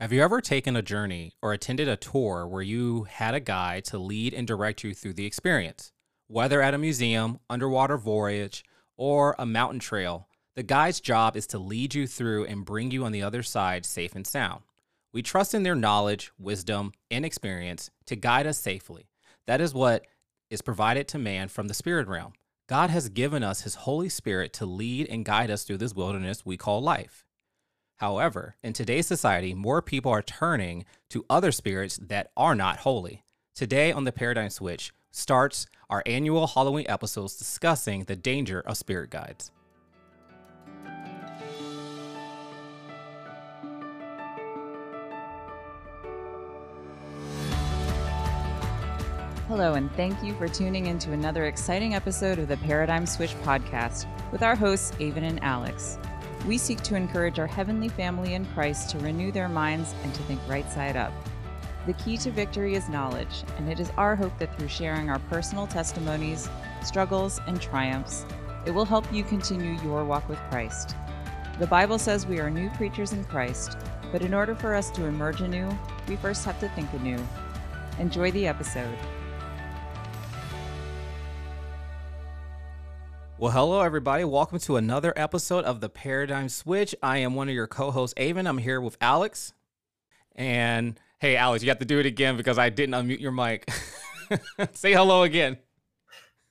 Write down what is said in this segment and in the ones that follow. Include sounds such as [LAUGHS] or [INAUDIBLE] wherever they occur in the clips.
Have you ever taken a journey or attended a tour where you had a guide to lead and direct you through the experience? Whether at a museum, underwater voyage, or a mountain trail, the guide's job is to lead you through and bring you on the other side safe and sound. We trust in their knowledge, wisdom, and experience to guide us safely. That is what is provided to man from the spirit realm. God has given us his Holy Spirit to lead and guide us through this wilderness we call life. However, in today's society, more people are turning to other spirits that are not holy. Today on the Paradigm Switch starts our annual Halloween episodes discussing the danger of spirit guides. Hello, and thank you for tuning in to another exciting episode of the Paradigm Switch podcast with our hosts, Avon and Alex. We seek to encourage our heavenly family in Christ to renew their minds and to think right side up. The key to victory is knowledge, and it is our hope that through sharing our personal testimonies, struggles, and triumphs, it will help you continue your walk with Christ. The Bible says we are new creatures in Christ, but in order for us to emerge anew, we first have to think anew. Enjoy the episode. Well, hello, everybody. Welcome to another episode of the Paradigm Switch. I am one of your co hosts, Avon. I'm here with Alex. And hey, Alex, you have to do it again because I didn't unmute your mic. [LAUGHS] Say hello again.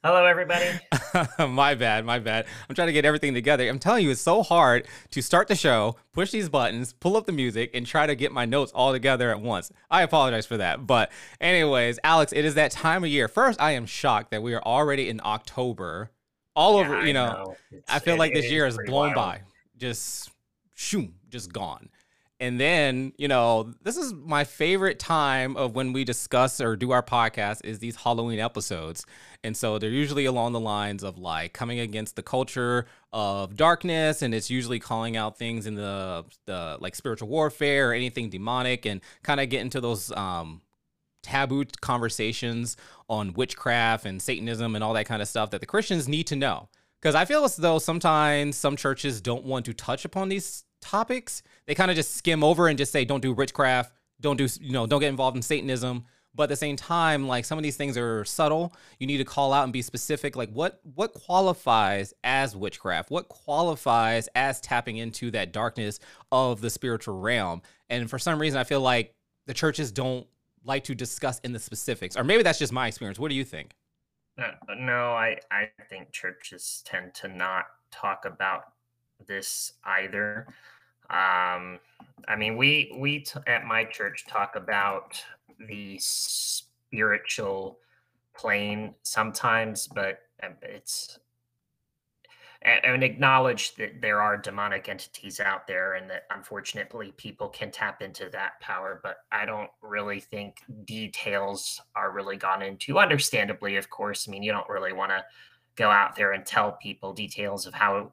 Hello, everybody. [LAUGHS] my bad, my bad. I'm trying to get everything together. I'm telling you, it's so hard to start the show, push these buttons, pull up the music, and try to get my notes all together at once. I apologize for that. But, anyways, Alex, it is that time of year. First, I am shocked that we are already in October all yeah, over. You know, know. I feel it, like this year has blown wild. by, just shoom, just gone. And then, you know, this is my favorite time of when we discuss or do our podcast is these Halloween episodes. And so they're usually along the lines of like coming against the culture of darkness and it's usually calling out things in the the like spiritual warfare or anything demonic and kind of get into those um taboo conversations on witchcraft and Satanism and all that kind of stuff that the Christians need to know. Because I feel as though sometimes some churches don't want to touch upon these topics. They kind of just skim over and just say, don't do witchcraft, don't do, you know, don't get involved in Satanism. But at the same time, like some of these things are subtle. You need to call out and be specific. Like what what qualifies as witchcraft? What qualifies as tapping into that darkness of the spiritual realm? And for some reason, I feel like the churches don't like to discuss in the specifics, or maybe that's just my experience. What do you think? Uh, no, I I think churches tend to not talk about this either. Um, I mean, we we t- at my church talk about the spiritual plane sometimes, but um, it's and acknowledge that there are demonic entities out there and that unfortunately people can tap into that power but i don't really think details are really gone into understandably of course. I mean you don't really want to go out there and tell people details of how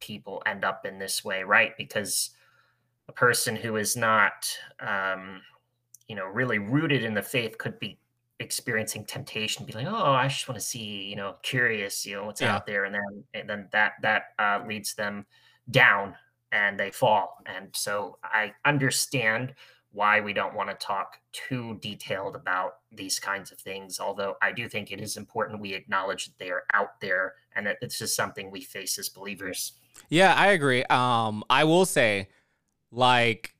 people end up in this way right? Because a person who is not um, you know really rooted in the faith could be experiencing temptation be like oh i just want to see you know curious you know what's yeah. out there and then and then that that uh, leads them down and they fall and so i understand why we don't want to talk too detailed about these kinds of things although i do think it is important we acknowledge that they are out there and that this is something we face as believers yeah i agree um i will say like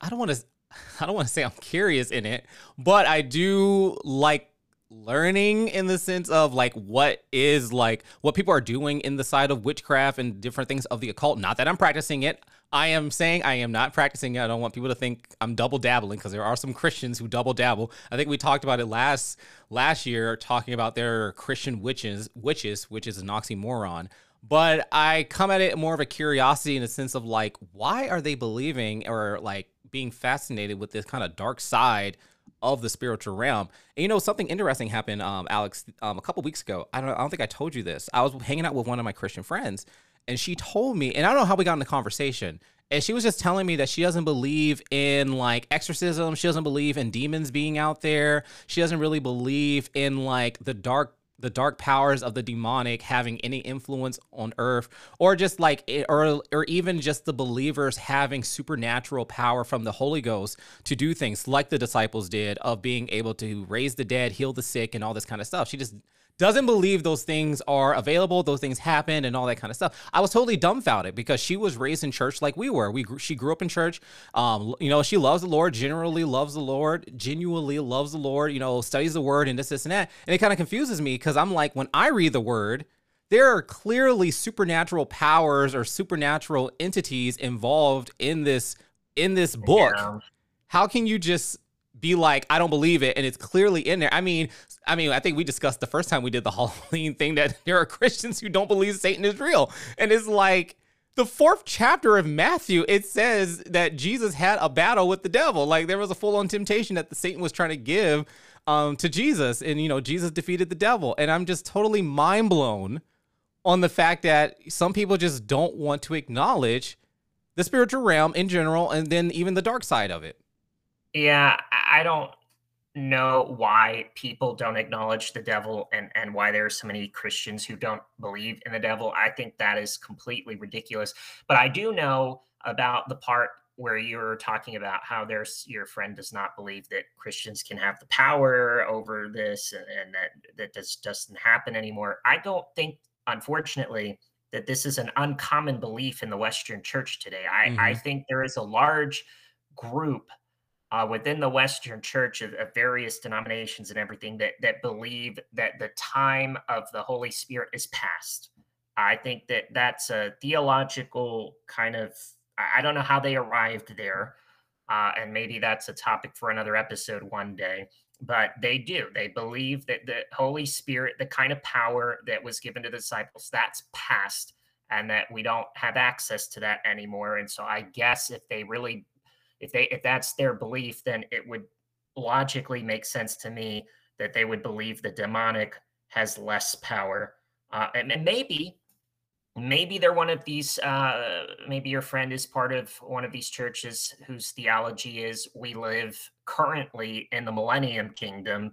i don't want to [LAUGHS] I don't want to say I'm curious in it, but I do like learning in the sense of like what is like what people are doing in the side of witchcraft and different things of the occult. Not that I'm practicing it. I am saying I am not practicing it. I don't want people to think I'm double dabbling because there are some Christians who double dabble. I think we talked about it last last year talking about their Christian witches witches, which is an oxymoron but I come at it more of a curiosity in the sense of like, why are they believing or like being fascinated with this kind of dark side of the spiritual realm. And you know, something interesting happened, um, Alex, um, a couple weeks ago. I don't, I don't think I told you this. I was hanging out with one of my Christian friends, and she told me, and I don't know how we got in the conversation. And she was just telling me that she doesn't believe in like exorcism. She doesn't believe in demons being out there. She doesn't really believe in like the dark the dark powers of the demonic having any influence on earth or just like eh, or or even just the believers having supernatural power from the holy ghost to do things like the disciples did of being able to raise the dead heal the sick and all this kind of stuff. She just doesn't believe those things are available, those things happen, and all that kind of stuff. I was totally dumbfounded because she was raised in church like we were. We she grew up in church. Um, you know, she loves the Lord, generally loves the Lord, genuinely loves the Lord. You know, studies the Word and this, this, and that. And it kind of confuses me because I'm like, when I read the Word, there are clearly supernatural powers or supernatural entities involved in this in this book. Yeah. How can you just be like, I don't believe it, and it's clearly in there. I mean, I mean, I think we discussed the first time we did the [LAUGHS] Halloween thing that [LAUGHS] there are Christians who don't believe Satan is real, and it's like the fourth chapter of Matthew. It says that Jesus had a battle with the devil. Like there was a full on temptation that the Satan was trying to give um, to Jesus, and you know, Jesus defeated the devil. And I'm just totally mind blown on the fact that some people just don't want to acknowledge the spiritual realm in general, and then even the dark side of it. Yeah, I don't know why people don't acknowledge the devil and and why there are so many Christians who don't believe in the devil. I think that is completely ridiculous. But I do know about the part where you're talking about how there's your friend does not believe that Christians can have the power over this and, and that that just doesn't happen anymore. I don't think, unfortunately, that this is an uncommon belief in the Western church today. I, mm-hmm. I think there is a large group uh, within the Western Church of, of, various denominations and everything that that believe that the time of the Holy Spirit is past. I think that that's a theological kind of. I don't know how they arrived there, uh, and maybe that's a topic for another episode one day. But they do. They believe that the Holy Spirit, the kind of power that was given to the disciples, that's past, and that we don't have access to that anymore. And so I guess if they really if they if that's their belief, then it would logically make sense to me that they would believe the demonic has less power. Uh, and, and, maybe, maybe they're one of these. Uh, maybe your friend is part of one of these churches whose theology is we live currently in the Millennium Kingdom,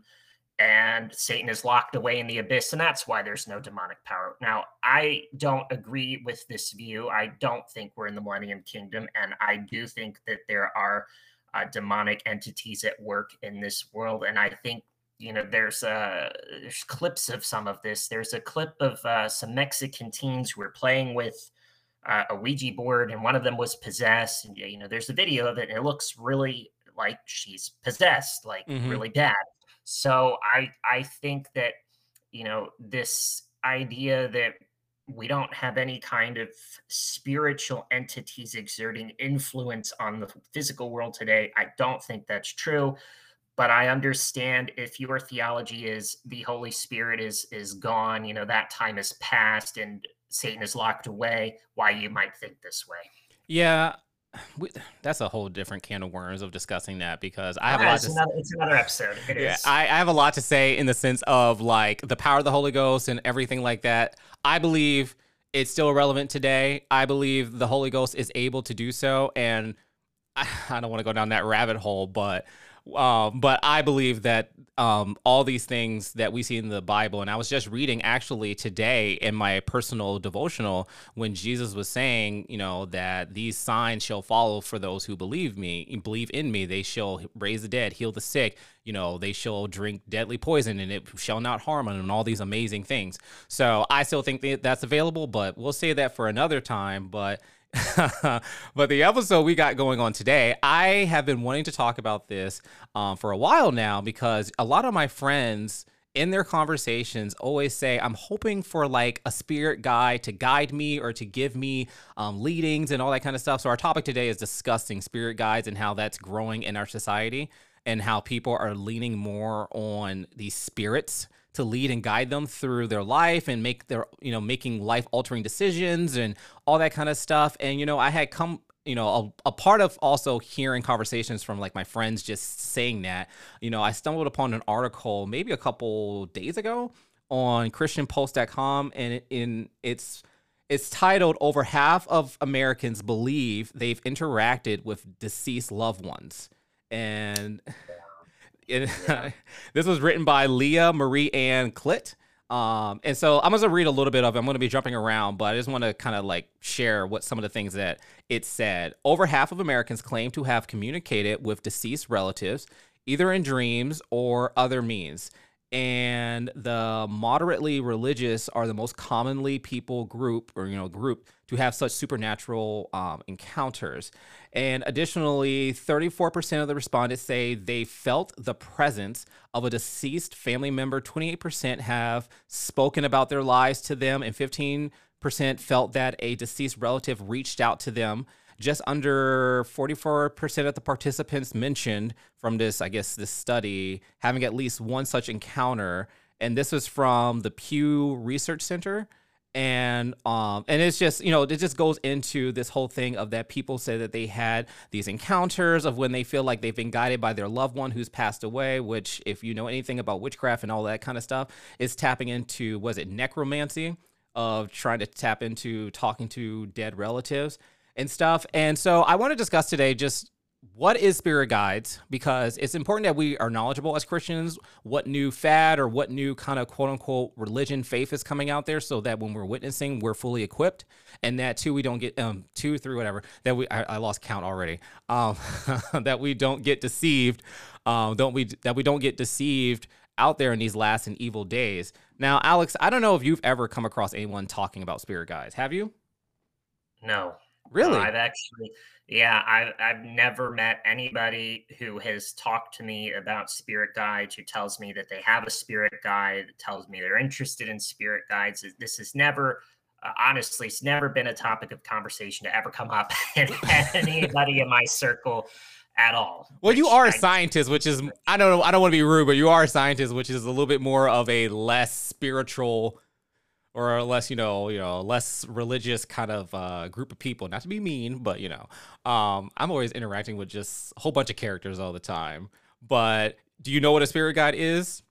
and Satan is locked away in the abyss, and that's why there's no demonic power. Now, I don't agree with this view. I don't think we're in the Millennium Kingdom, and I do think that there are uh, demonic entities at work in this world. And I think you know there's uh there's clips of some of this. There's a clip of uh, some Mexican teens who were playing with. Uh, a Ouija board, and one of them was possessed. And you know, there's a video of it, and it looks really like she's possessed, like mm-hmm. really bad. So I I think that you know this idea that we don't have any kind of spiritual entities exerting influence on the physical world today. I don't think that's true, but I understand if your theology is the Holy Spirit is is gone, you know, that time is past and Satan is locked away, why you might think this way. Yeah, we, that's a whole different can of worms of discussing that because I have yeah, a ah, lot to another, it's another episode. It yeah. I, I have a lot to say in the sense of like the power of the Holy Ghost and everything like that. I believe it's still relevant today. I believe the Holy Ghost is able to do so, and I, [LAUGHS] I don't want to go down that rabbit hole, but um, but I believe that um, all these things that we see in the Bible, and I was just reading actually today in my personal devotional when Jesus was saying, you know, that these signs shall follow for those who believe me, believe in me. They shall raise the dead, heal the sick. You know, they shall drink deadly poison, and it shall not harm them, and all these amazing things. So I still think that that's available, but we'll say that for another time. But [LAUGHS] but the episode we got going on today, I have been wanting to talk about this um, for a while now because a lot of my friends in their conversations always say i'm hoping for like a spirit guide to guide me or to give me um, leadings and all that kind of stuff. So our topic today is discussing spirit guides and how that's growing in our society and how people are leaning more on these spirits to lead and guide them through their life and make their you know making life altering decisions and all that kind of stuff. And you know i had come you know a, a, part of also hearing conversations from like my friends just saying that you know i stumbled upon an article maybe a couple days ago on christianpost.com and in it's it's titled over half of americans believe they've interacted with deceased loved ones. And it, [LAUGHS] this was written by Leah Marie Ann Klett. Um, and so I'm gonna read a little bit of it. I'm gonna be jumping around, but I just want to kind of like share what some of the things that it said. Over half of Americans claim to have communicated with deceased relatives, either in dreams or other means and the moderately religious are the most commonly people group or you know group to have such supernatural um, encounters. And additionally 34% of the respondents say they felt the presence of a deceased family member. 28% have spoken about their lives to them and 15% felt that a deceased relative reached out to them just under 44% of the participants mentioned from this, I guess, this study having at least one such encounter. And this was from the Pew Research Center. And um and it's just you know it just goes into this whole thing of that people say that they had these encounters of when they feel like they've been guided by their loved one who's passed away which if you know anything about witchcraft and all that kind of stuff is tapping into was it necromancy of trying to tap into talking to dead relatives and stuff. And so I want to discuss today just what is spirit guides? Because it's important that we are knowledgeable as Christians what new fad or what new kind of quote unquote religion faith is coming out there so that when we're witnessing we're fully equipped and that too we don't get um two three whatever that we I, I lost count already um [LAUGHS] that we don't get deceived um don't we that we don't get deceived out there in these last and evil days. Now Alex I don't know if you've ever come across anyone talking about spirit guides. Have you? No Really? I've actually, yeah, I've I've never met anybody who has talked to me about spirit guides who tells me that they have a spirit guide, tells me they're interested in spirit guides. This has never, uh, honestly, it's never been a topic of conversation to ever come up [LAUGHS] in anybody in my circle at all. Well, you are a scientist, which is I don't know, I don't want to be rude, but you are a scientist, which is a little bit more of a less spiritual or a less, you know, you know, less religious kind of uh, group of people. Not to be mean, but you know, um, I'm always interacting with just a whole bunch of characters all the time. But do you know what a spirit guide is?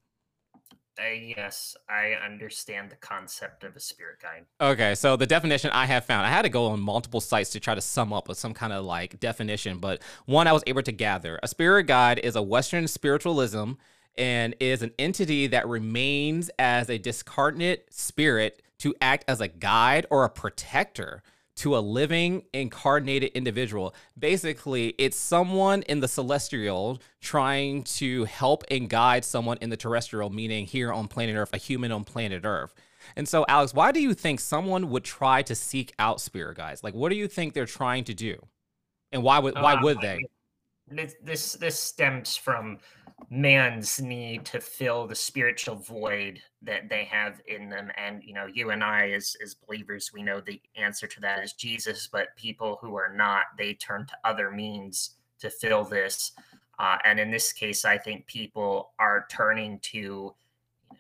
Uh, yes, I understand the concept of a spirit guide. Okay, so the definition I have found, I had to go on multiple sites to try to sum up with some kind of like definition, but one I was able to gather. A spirit guide is a Western spiritualism and is an entity that remains as a discarnate spirit to act as a guide or a protector to a living incarnated individual. Basically, it's someone in the celestial trying to help and guide someone in the terrestrial, meaning here on planet Earth, a human on planet Earth. And so, Alex, why do you think someone would try to seek out spirit guides? Like, what do you think they're trying to do, and why would why uh, would they? This this this stems from man's need to fill the spiritual void that they have in them. And you know you and i as as believers we know the answer to that is jesus but people who are not they turn to other means to fill this. Uh, and in this case i think people are turning to you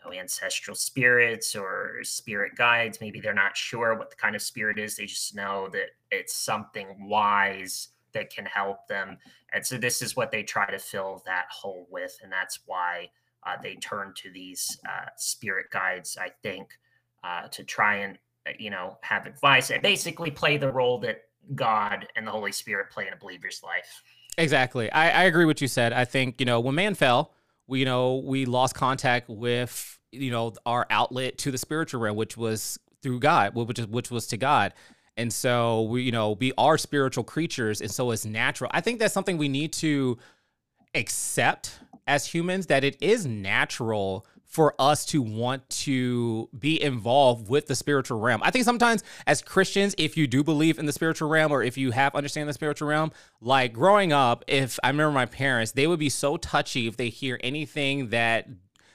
know ancestral spirits or spirit guides. Maybe they're not sure what the kind of spirit is. They just know that it's something wise that can help them. And so this is what they try to fill that hole with. And that's why uh, they turn to these uh, spirit guides, I think, uh, to try and, uh, you know, have advice and basically play the role that God and the Holy Spirit play in a believer's life. Exactly. I, I agree with what you said. I think, you know, when man fell, we, you know, we lost contact with, you know, our outlet to the spiritual realm, which was through God, which which was to God. And so we, you know, we are spiritual creatures. And so it's natural. I think that's something we need to accept as humans that it is natural for us to want to be involved with the spiritual realm. I think sometimes as Christians, if you do believe in the spiritual realm or if you have understand the spiritual realm, like growing up, if I remember my parents, they would be so touchy if they hear anything that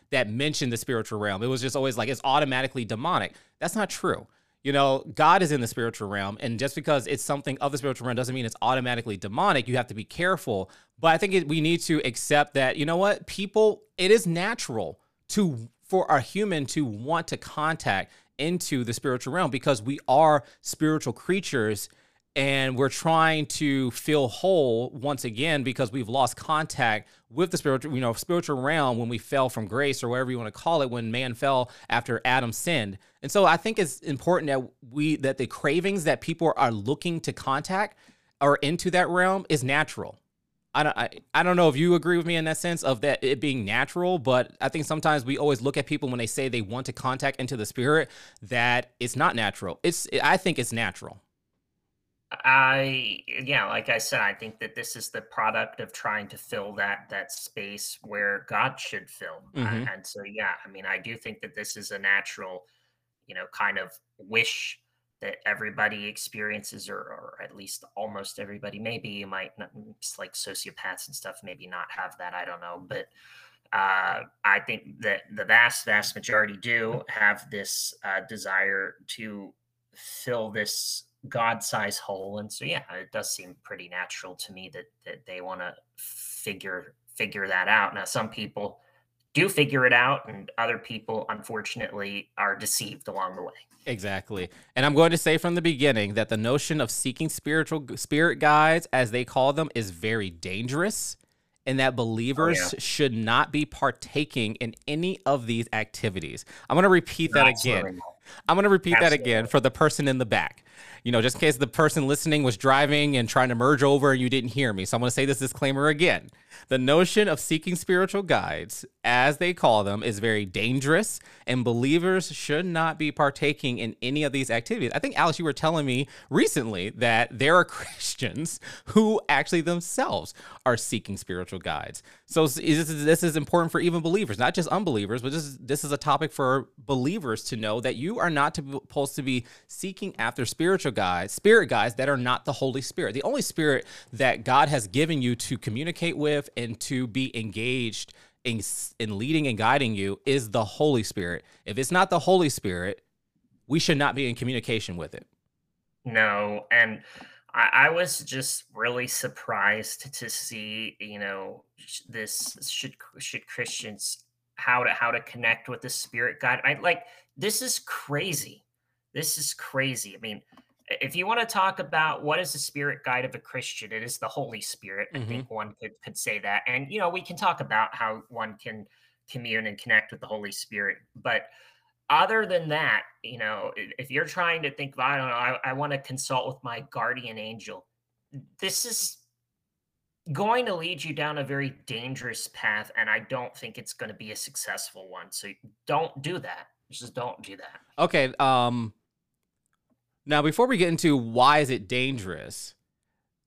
that mentioned the spiritual realm. It was just always like it's automatically demonic. That's not true you know, God is in the spiritual realm. And just because it's something of the spiritual realm doesn't mean it's automatically demonic. You have to be careful. But I think it, we need to accept that, you know what, people, it is natural to for a human to want to contact into the spiritual realm because we are spiritual creatures and we're trying to feel whole once again because we've lost contact with the spiritual you know spiritual realm when we fell from grace or whatever you want to call it when man fell after adam sinned and so i think it's important that we that the cravings that people are looking to contact or into that realm is natural I don't, I, I don't know if you agree with me in that sense of that it being natural, but I think sometimes we always look at people when they say they want to contact into the spirit that it's not natural. It's I think it's natural. I yeah, like I said, I think that this is the product of trying to fill that that space where God should fill. Mm-hmm. Uh, and so yeah, I mean, I do think that this is a natural, you know, kind of wish that everybody experiences, or, or at least almost everybody. Maybe you might not, like sociopaths and stuff, maybe not have that. I don't know, but uh, I think that the vast, vast majority do have this uh, desire to fill this god-sized hole and so yeah it does seem pretty natural to me that that they want to figure figure that out. Now some people do figure it out and other people unfortunately are deceived along the way. Exactly. And i'm going to say from the beginning that the notion of seeking spiritual spirit guides as they call them is very dangerous and that oh, believers oh, yeah. should not be partaking in any of these activities. I'm going to repeat that again. i'm going to repeat Absolutely. that again for the person in the back you know, just in case the person listening was driving and trying to merge over and you didn't hear me. So I'm going to say this disclaimer again. The notion of seeking spiritual guides, as they call them, is very dangerous, and believers should not be partaking in any of these activities. I think, Alex, you were telling me recently that there are [LAUGHS] Christians who actually themselves are seeking spiritual guides. So this is important for even believers, not just unbelievers, but this is, this is a topic for believers to know that you are not supposed to be seeking after spiritual guides, spirit guides that are not the Holy Spirit. The only spirit that God has given you to communicate with and to be engaged in, in leading and guiding you is the Holy Spirit. If it's not the Holy Spirit, we should not be in communication with it. No, and I, I was just really surprised to see, you know, this should should Christians how to how to connect with the spirit guide. I like this is crazy. This is crazy. I mean, if you want to talk about what is the spirit guide of a Christian, it is the Holy Spirit. Mm-hmm. I think one could could say that. And you know, we can talk about how one can commune and connect with the Holy Spirit. But other than that, you know, if you're trying to think, I don't know, I, I want to consult with my guardian angel, this is going to lead you down a very dangerous path. And I don't think it's going to be a successful one. So don't do that. Just don't do that. Okay. Um, now, before we get into why is it dangerous,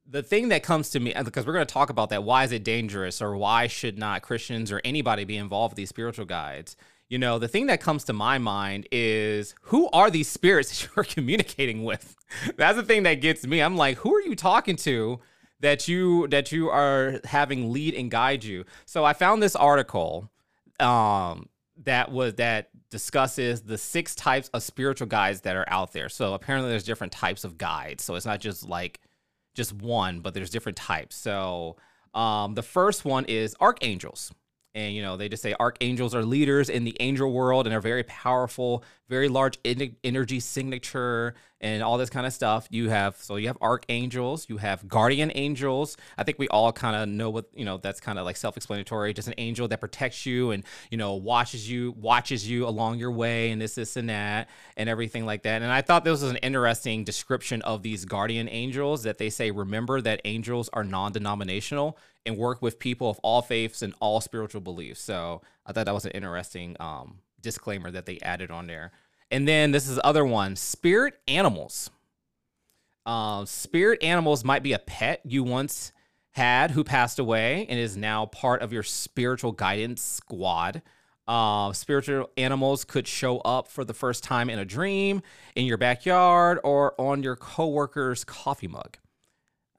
the thing that comes to me because we're going to talk about that why is it dangerous or why should not Christians or anybody be involved with these spiritual guides? You know, the thing that comes to my mind is who are these spirits [LAUGHS] that you're communicating with? That's the thing that gets me. I'm like, who are you talking to that you that you are having lead and guide you? So I found this article um that was that discusses the six types of spiritual guides that are out there. So apparently there's different types of guides. So it's not just like just one, but there's different types. So um, the first one is archangels. And, you know, they just say archangels are leaders in the angel world and are very powerful, very large energy signature and all this kind of stuff. You have, so you have archangels, you have guardian angels. I think we all kind of know what, you know, that's kind of like self explanatory. Just an angel that protects you and, you know, watches you, watches you along your way and this, this, and that and everything like that. And I thought this was an interesting description of these guardian angels that they say, remember that angels are non denominational and work with people of all faiths and all spiritual beliefs. So I thought that was an interesting um, disclaimer that they added on there. And then this is the other one spirit animals. Uh, spirit animals might be a pet you once had who passed away and is now part of your spiritual guidance squad. Uh, spiritual animals could show up for the first time in a dream, in your backyard, or on your coworker's coffee mug.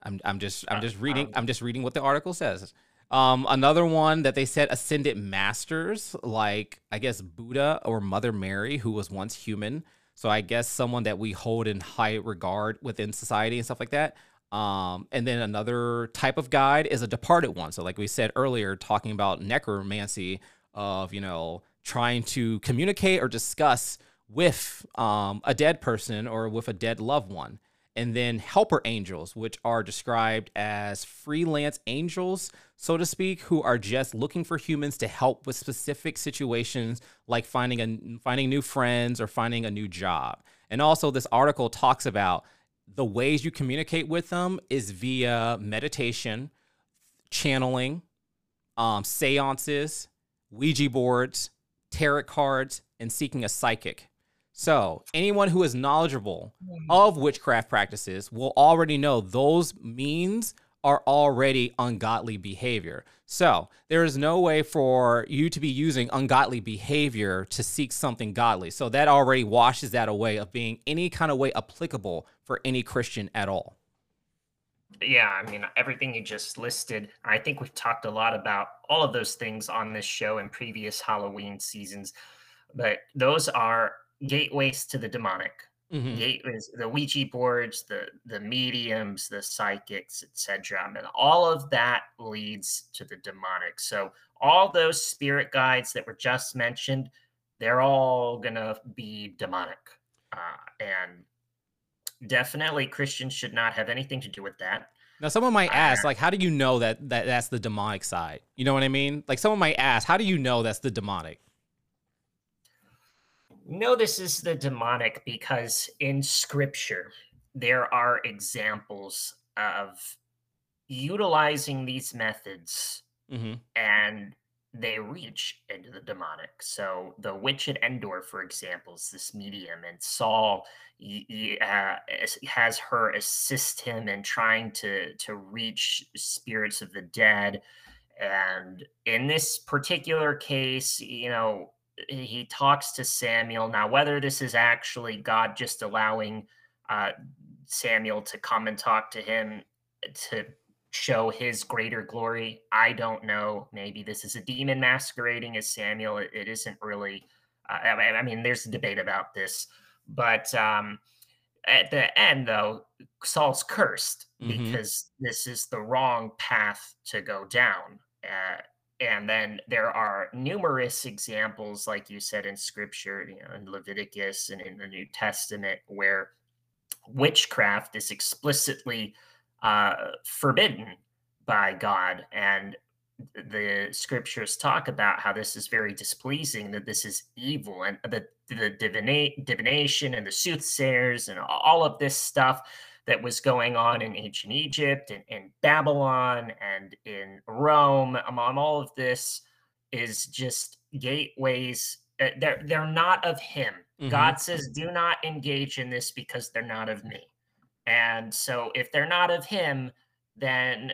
I'm I'm just I'm just reading um, I'm just reading what the article says. Um, another one that they said ascended masters, like I guess Buddha or Mother Mary, who was once human. So I guess someone that we hold in high regard within society and stuff like that. Um, and then another type of guide is a departed one. So like we said earlier, talking about necromancy of you know trying to communicate or discuss with um, a dead person or with a dead loved one and then helper angels, which are described as freelance angels, so to speak, who are just looking for humans to help with specific situations like finding a finding new friends or finding a new job. And also this article talks about the ways you communicate with them is via meditation, channeling, um, seances, Ouija boards, tarot cards, and seeking a psychic. So, anyone who is knowledgeable hmm. of witchcraft practices will already know those means are already ungodly behavior. So, there is no way for you to be using ungodly behavior to seek something godly. So, that already washes that away of being any kind of way applicable for any Christian at all. Yeah, I mean, everything you just listed, I think we've talked a lot about all of those things on this show in previous Halloween seasons, but those are gateways to the demonic. Mm-hmm. Gateways, the Ouija boards, the the mediums, the psychics, etc. And all of that leads to the demonic. So all those spirit guides that were just mentioned, they're all gonna be demonic, uh, and definitely Christians should not have anything to do with that. Now, someone might ask, like, how do you know that, that that's the demonic side? You know what I mean? Like, someone might ask, how do you know that's the demonic? No, this is the demonic because in scripture, there are examples of utilizing these methods mm-hmm. and they reach into the demonic. So the witch at Endor, for example, is this medium, and Saul uh, has her assist him in trying to to reach spirits of the dead. And in this particular case, you know, he talks to Samuel. Now, whether this is actually God just allowing uh, Samuel to come and talk to him to show his greater glory. I don't know. Maybe this is a demon masquerading as Samuel. it, it isn't really. Uh, I, I, mean, there's a debate about this, but um, at the end, though, Saul's cursed mm-hmm. because this is the wrong path to go down. Uh, and then there are numerous examples, like you said in Scripture, you know, in Leviticus and in the New Testament, where witchcraft is explicitly uh, forbidden by God. And the scriptures talk about how this is very displeasing, that this is evil, and the, the divina- divination and the soothsayers and all of this stuff that was going on in ancient Egypt and in Babylon and in Rome. Among all of this is just gateways. Uh, they're they're not of Him. Mm-hmm. God says, "Do not engage in this because they're not of me." And so if they're not of him, then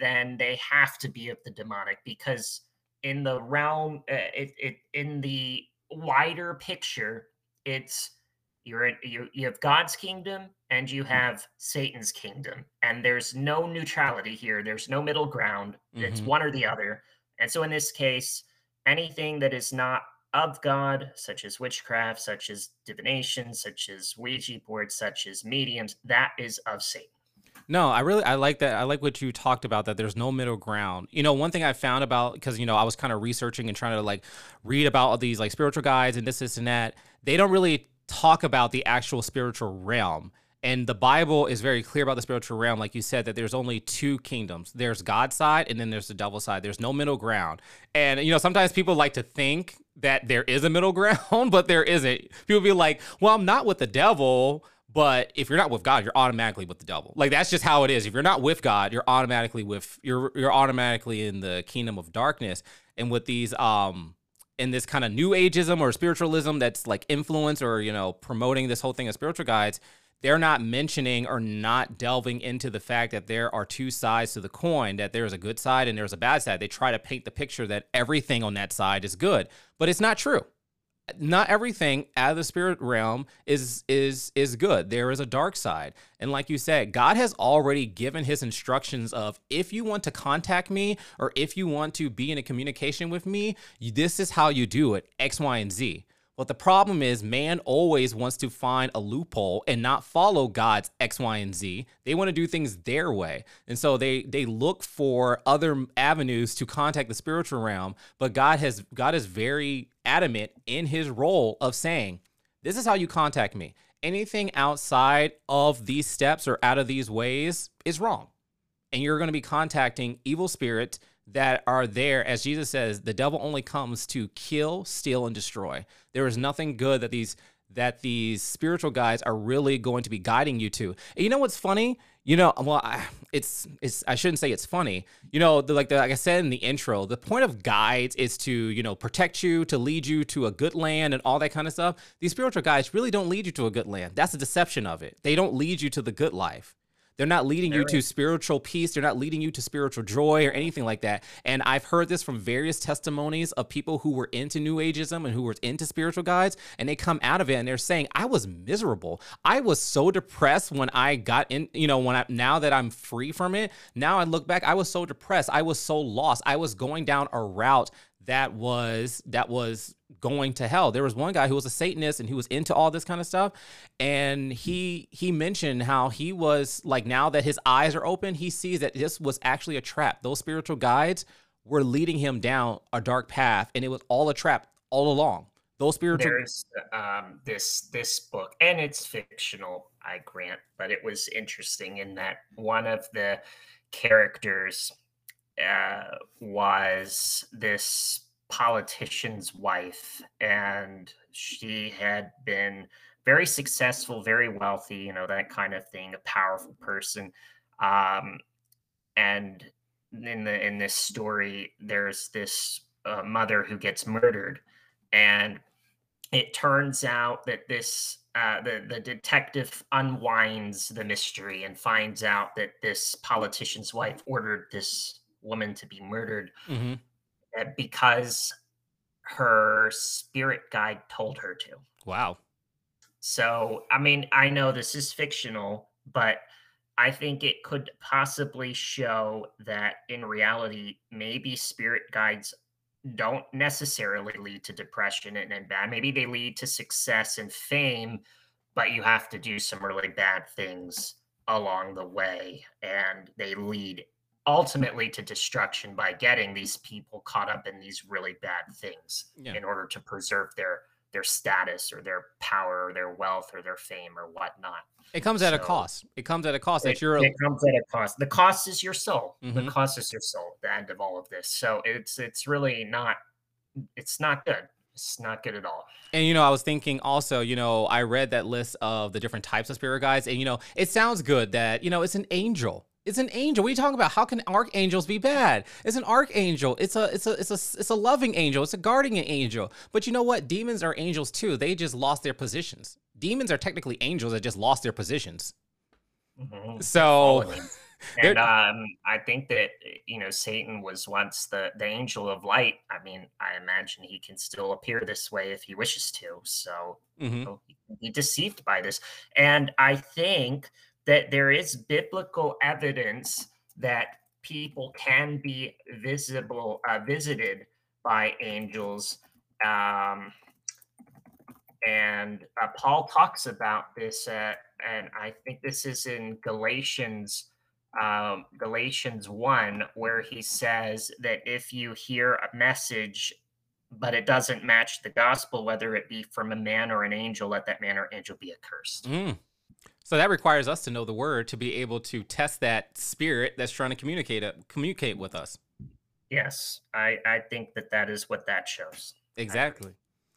then they have to be of the demonic because in the realm uh, it, it in the wider picture it's you're you, you have God's kingdom and you have Satan's kingdom and there's no neutrality here there's no middle ground mm-hmm. it's one or the other and so in this case anything that is not of God, such as witchcraft, such as divination, such as Ouija boards, such as mediums, that is of Satan. No, I really I like that. I like what you talked about that there's no middle ground. You know, one thing I found about because you know I was kind of researching and trying to like read about all these like spiritual guides and this, this, and that. They don't really talk about the actual spiritual realm. And the Bible is very clear about the spiritual realm, like you said, that there's only two kingdoms. There's God's side and then there's the devil's side. There's no middle ground. And you know, sometimes people like to think that there is a middle [LAUGHS] ground, but there isn't. People be like, well, I'm not with the devil. But if you're not with God, you're automatically with the devil. Like that's just how it is. If you're not with God, you're automatically with you're you're automatically in the kingdom of darkness. And with these um in this kind of new ageism or spiritualism that's like influence or you know promoting this whole thing of spiritual guides, they're not mentioning or not delving into the fact that there are two sides to the coin, that there's a good side and there's a bad side. They try to paint the picture that everything on that side is good, but it's not true. Not everything out of the spirit realm is is is good. There is a dark side. And like you said, God has already given his instructions of if you want to contact me or if you want to be in a communication with me, this is how you do it, X, Y, and Z. But the problem is, man always wants to find a loophole and not follow God's X, Y, and Z. They want to do things their way. And so they they look for other avenues to contact the spiritual realm. But God has God is very adamant in his role of saying, This is how you contact me. Anything outside of these steps or out of these ways is wrong. And you're going to be contacting evil spirits that are there, as Jesus says, the devil only comes to kill, steal, and destroy. There is nothing good that these that these spiritual guides are really going to be guiding you to. And you know what's funny? You know, well, I, it's it's I shouldn't say it's funny. You know, the, like the, like I said in the intro, the point of guides is to you know protect you, to lead you to a good land, and all that kind of stuff. These spiritual guides really don't lead you to a good land. That's a deception of it. They don't lead you to the good life. They're not leading you to spiritual peace. They're not leading you to spiritual joy or anything like that. And I've heard this from various testimonies of people who were into New Ageism and who were into spiritual guides, and they come out of it and they're saying, I was miserable. I was so depressed when I got in, you know, when I now that I'm free from it, now I look back, I was so depressed. I was so lost. I was going down a route that was that was going to hell. There was one guy who was a Satanist and he was into all this kind of stuff, and he he mentioned how he was like now that his eyes are open, he sees that this was actually a trap. Those spiritual guides were leading him down a dark path, and it was all a trap all along. Those spiritual. There's um, this this book, and it's fictional, I grant, but it was interesting in that one of the characters uh, was this politician's wife, and she had been very successful, very wealthy, you know, that kind of thing, a powerful person. Um, and in the in this story, there's this uh, mother who gets murdered, and it turns out that this uh, the the detective unwinds the mystery and finds out that this politician's wife ordered this woman to be murdered Mm-hmm. uh, because her spirit guide told her to. Wow. So, I mean, I know this is fictional, but I think it could possibly show that in reality, maybe spirit guides don't necessarily lead to depression and, and bad. Maybe they lead to success and fame, but you have to do some really bad things along the way. And they lead ultimately to destruction by getting these people caught up in these really bad things Yeah. in order to preserve their their status or their power or their wealth or their fame or whatnot. It comes at a cost. It comes at a cost that It, you're. it comes at a cost. The cost is your soul. Mhm. The cost is your soul the end of all of this. So it's it's really not it's not good. It's not good at all. And you know, I was thinking also, you know, I read that list of the different types of spirit guides, and you know, it sounds good that you know it's an angel. It's an angel. What are you talking about? How can archangels be bad? It's an archangel. It's a it's a it's a it's a loving angel. It's a guardian angel. But you know what? Demons are angels too. They just lost their positions. Demons are technically angels that just lost their positions. Mhm. So. [LAUGHS] And um, I think that you know Satan was once the the angel of light. I mean, I imagine he can still appear this way if he wishes to. So mhm. know, he can be deceived by this. And I think that there is biblical evidence that people can be visible, uh, visited by angels. Um, and uh, Paul talks about this, uh, and I think this is in Galatians. Um, Galatians 1, where he says that if you hear a message but it doesn't match the gospel, whether it be from a man or an angel, let that man or angel be accursed. Mm. So that requires us to know the word to be able to test that spirit that's trying to communicate uh, communicate with us. Yes, I, I think that that is what that shows. Exactly.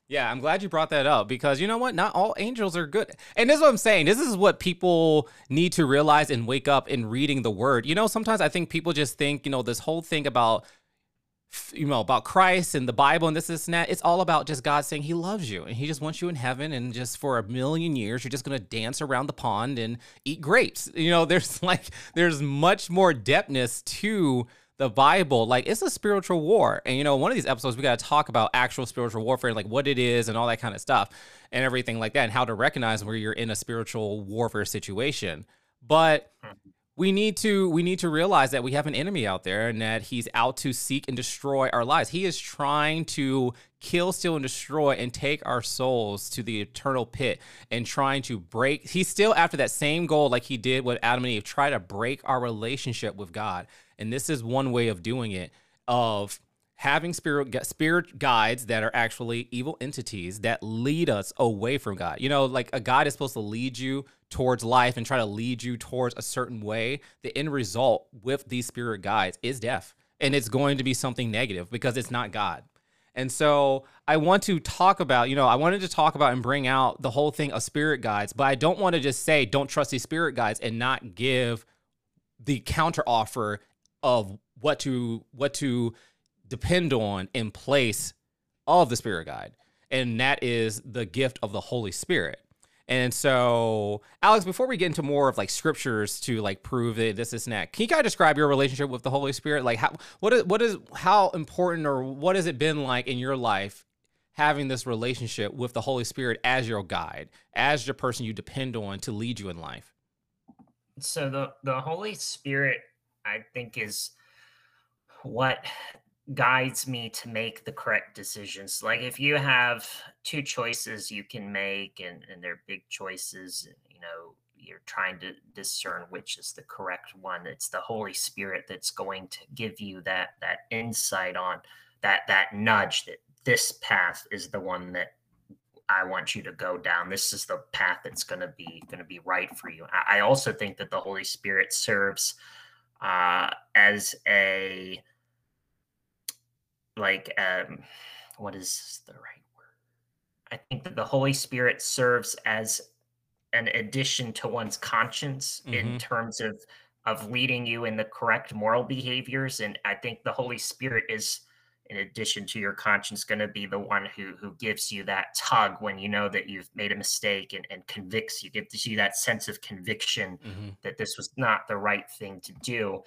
Yeah, I'm glad you brought that up because you know what? Not all angels are good. And this is what I'm saying. This is what people need to realize and wake up in reading the word. You know, sometimes I think people just think, you know, this whole thing about you know, about Christ and the Bible and this, this, and that. It's all about just God saying He loves you and He just wants you in heaven. And just for a million years, you're just going to dance around the pond and eat grapes. [LAUGHS] You know, there's [LAUGHS] like, there's much more depthness to the Bible. Like, it's a spiritual war. And, you know, one of these episodes, we got to talk about actual spiritual warfare, and like what it is and all that kind of stuff and everything like that, and how to recognize where you're in a spiritual warfare situation. But hmm. We need to we need to realize that we have an enemy out there and that he's out to seek and destroy our lives. He is trying to kill, steal, and destroy and take our souls to the eternal pit and trying to break. He's still after that same goal, like he did with Adam and Eve, try to break our relationship with God. And this is one way of doing it of having spirit spirit guides that are actually evil entities that lead us away from God. You know, like a guide is supposed to lead you towards life and try to lead you towards a certain way. The end result with these spirit guides is death. And it's going to be something negative because it's not God. And so I want to talk about, you know, I wanted to talk about and bring out the whole thing of spirit guides, but I don't want to just say don't trust these spirit guides and not give the counter offer of what to what to depend on in place of the spirit guide. And that is the gift of the holy spirit. And so alex before we get into more of like scriptures to like prove that this is that can you kind of describe your relationship with the holy spirit? Like how what is what is how important or what has it been like in your life having this relationship with the holy spirit as your guide as your person you depend on to lead you in life? So the the holy spirit i think is what guides me to make the correct decisions. Like if you have two choices you can make and, and they're big choices, you know, you're trying to discern which is the correct one. It's the Holy Spirit that's going to give you that that insight on that that nudge that this path is the one that I want you to go down. This is the path that's going to be going to be right for you. I, also think that the Holy Spirit serves uh, as a like um what is the right word i think that the holy spirit serves as an addition to one's conscience mm-hmm. in terms of of leading you in the correct moral behaviors and i think the holy spirit is in addition to your conscience going to be the one who who gives you that tug when you know that you've made a mistake and, and convicts you gives you that sense of conviction mm-hmm. that this was not the right thing to do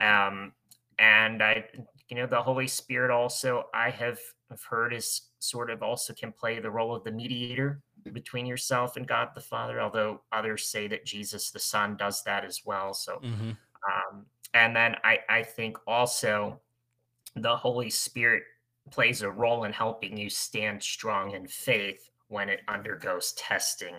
um, and I, you know, the Holy Spirit also I have, have heard is sort of also can play the role of the mediator between yourself and God the Father. Although others say that Jesus the Son does that as well. So, mm-hmm. um, and then I I think also the Holy Spirit plays a role in helping you stand strong in faith when it undergoes testing.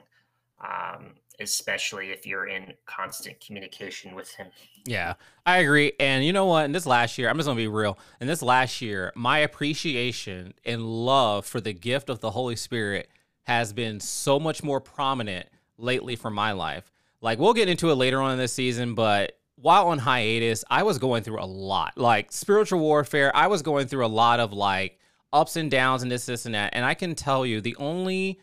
Um, especially if you're in constant communication with him. Yeah, I agree. And you know what? In this last year, I'm just gonna be real. In this last year, my appreciation and love for the gift of the Holy Spirit has been so much more prominent lately for my life. Like we'll get into it later on in this season, but while on hiatus, I was going through a lot. Like spiritual warfare, I was going through a lot of like ups and downs and this, this, and that. And I can tell you the only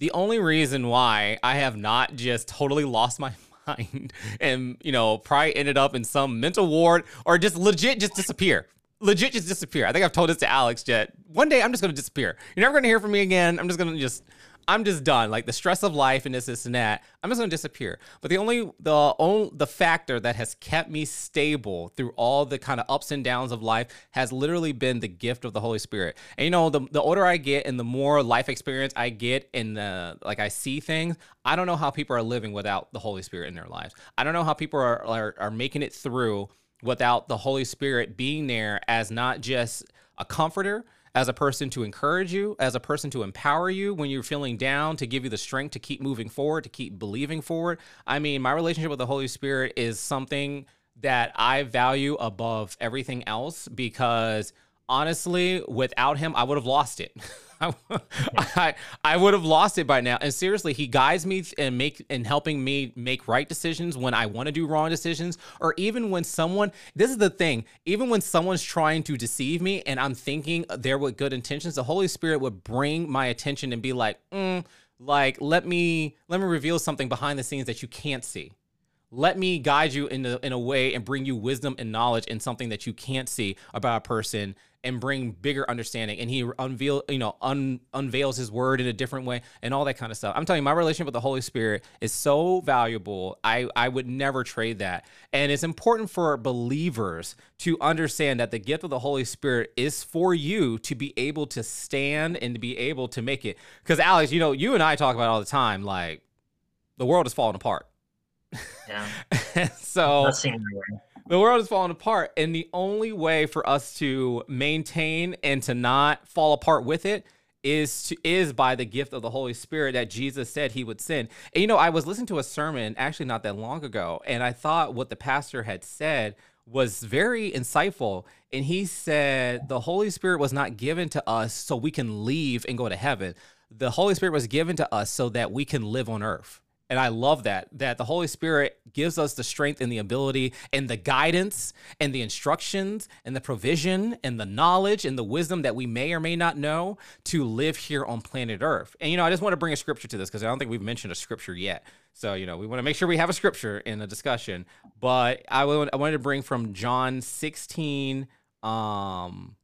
the only reason why I have not just totally [LAUGHS] lost my [LAUGHS] and, you know, probably ended up in some mental ward or just legit just disappear. Legit just disappear. I think I've told this to Alex yet. One day I'm just going to disappear. You're never going to hear from me again. I'm just going to just I'm just done. Like the stress of life and this, this, and that. I'm just gonna disappear. But the only the only the factor that has kept me stable through all the kind of ups and downs of life has literally been the gift of the Holy Spirit. And you know, the the older I get and the more life experience I get and the like I see things, I don't know how people are living without the Holy Spirit in their lives. I don't know how people are are, are making it through without the Holy Spirit being there as not just a comforter, as a person to encourage you, as a person to empower you when you're feeling down, to give you the strength to keep moving forward, to keep believing forward. I mean, my relationship with the Holy Spirit is something that I value above everything else because honestly, without him, I would have lost it. [LAUGHS] I, I would have lost it by now. And seriously, he guides me and make and helping me make right decisions when I want to do wrong decisions, or even when someone. This is the thing. Even when someone's trying to deceive me, and I'm thinking they're with good intentions, the Holy Spirit would bring my attention and be like, mm, like let me let me reveal something behind the scenes that you can't see let me guide you in a, in a way and bring you wisdom and knowledge in something that you can't see about a person and bring bigger understanding. And he unveil you know un, unveils his word in a different way and all that kind of stuff. I'm telling you my relationship with the holy spirit is so valuable. I i would never trade that. And it's important for believers to understand that the gift of the holy spirit is for you to be able to stand and to be able to make it. Because alex you know you and i talk about all the time like the world is falling apart yeah [LAUGHS] so the world is falling apart and the only way for us to maintain and to not fall apart with it is to is by the gift of the Holy Spirit that Jesus said he would send. And you know, I was listening to a sermon actually not that long ago, and I thought what the pastor had said was very insightful. And he said the Holy Spirit was not given to us so we can leave and go to heaven. The Holy Spirit was given to us so that we can live on earth And I love that, that the Holy Spirit gives us the strength and the ability and the guidance and the instructions and the provision and the knowledge and the wisdom that we may or may not know to live here on planet Earth. And, you know, I just want to bring a scripture to this because I don't think we've mentioned a scripture yet. So, you know, we want to make sure we have a scripture in the discussion. But I, I wanted to bring from John 16. Um,